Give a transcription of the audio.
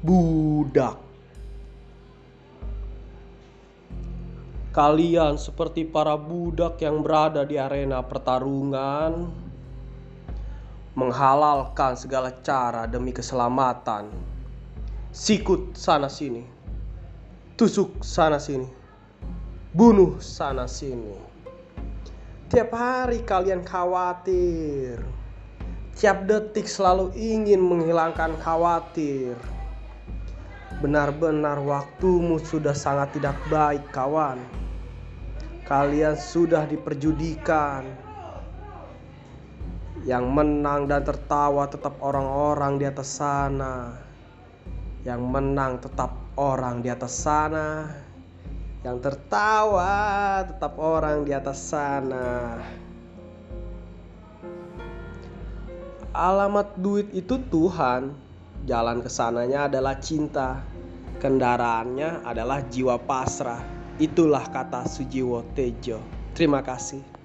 budak. Kalian seperti para budak yang berada di arena pertarungan, menghalalkan segala cara demi keselamatan. Sikut sana sini, tusuk sana sini, bunuh sana sini. Tiap hari kalian khawatir, tiap detik selalu ingin menghilangkan khawatir. Benar-benar waktumu sudah sangat tidak baik, kawan. Kalian sudah diperjudikan. Yang menang dan tertawa tetap orang-orang di atas sana. Yang menang tetap orang di atas sana. Yang tertawa tetap orang di atas sana. Alamat duit itu Tuhan. Jalan ke sananya adalah cinta. Kendaraannya adalah jiwa pasrah. Itulah kata Sujiwo Tejo. Terima kasih.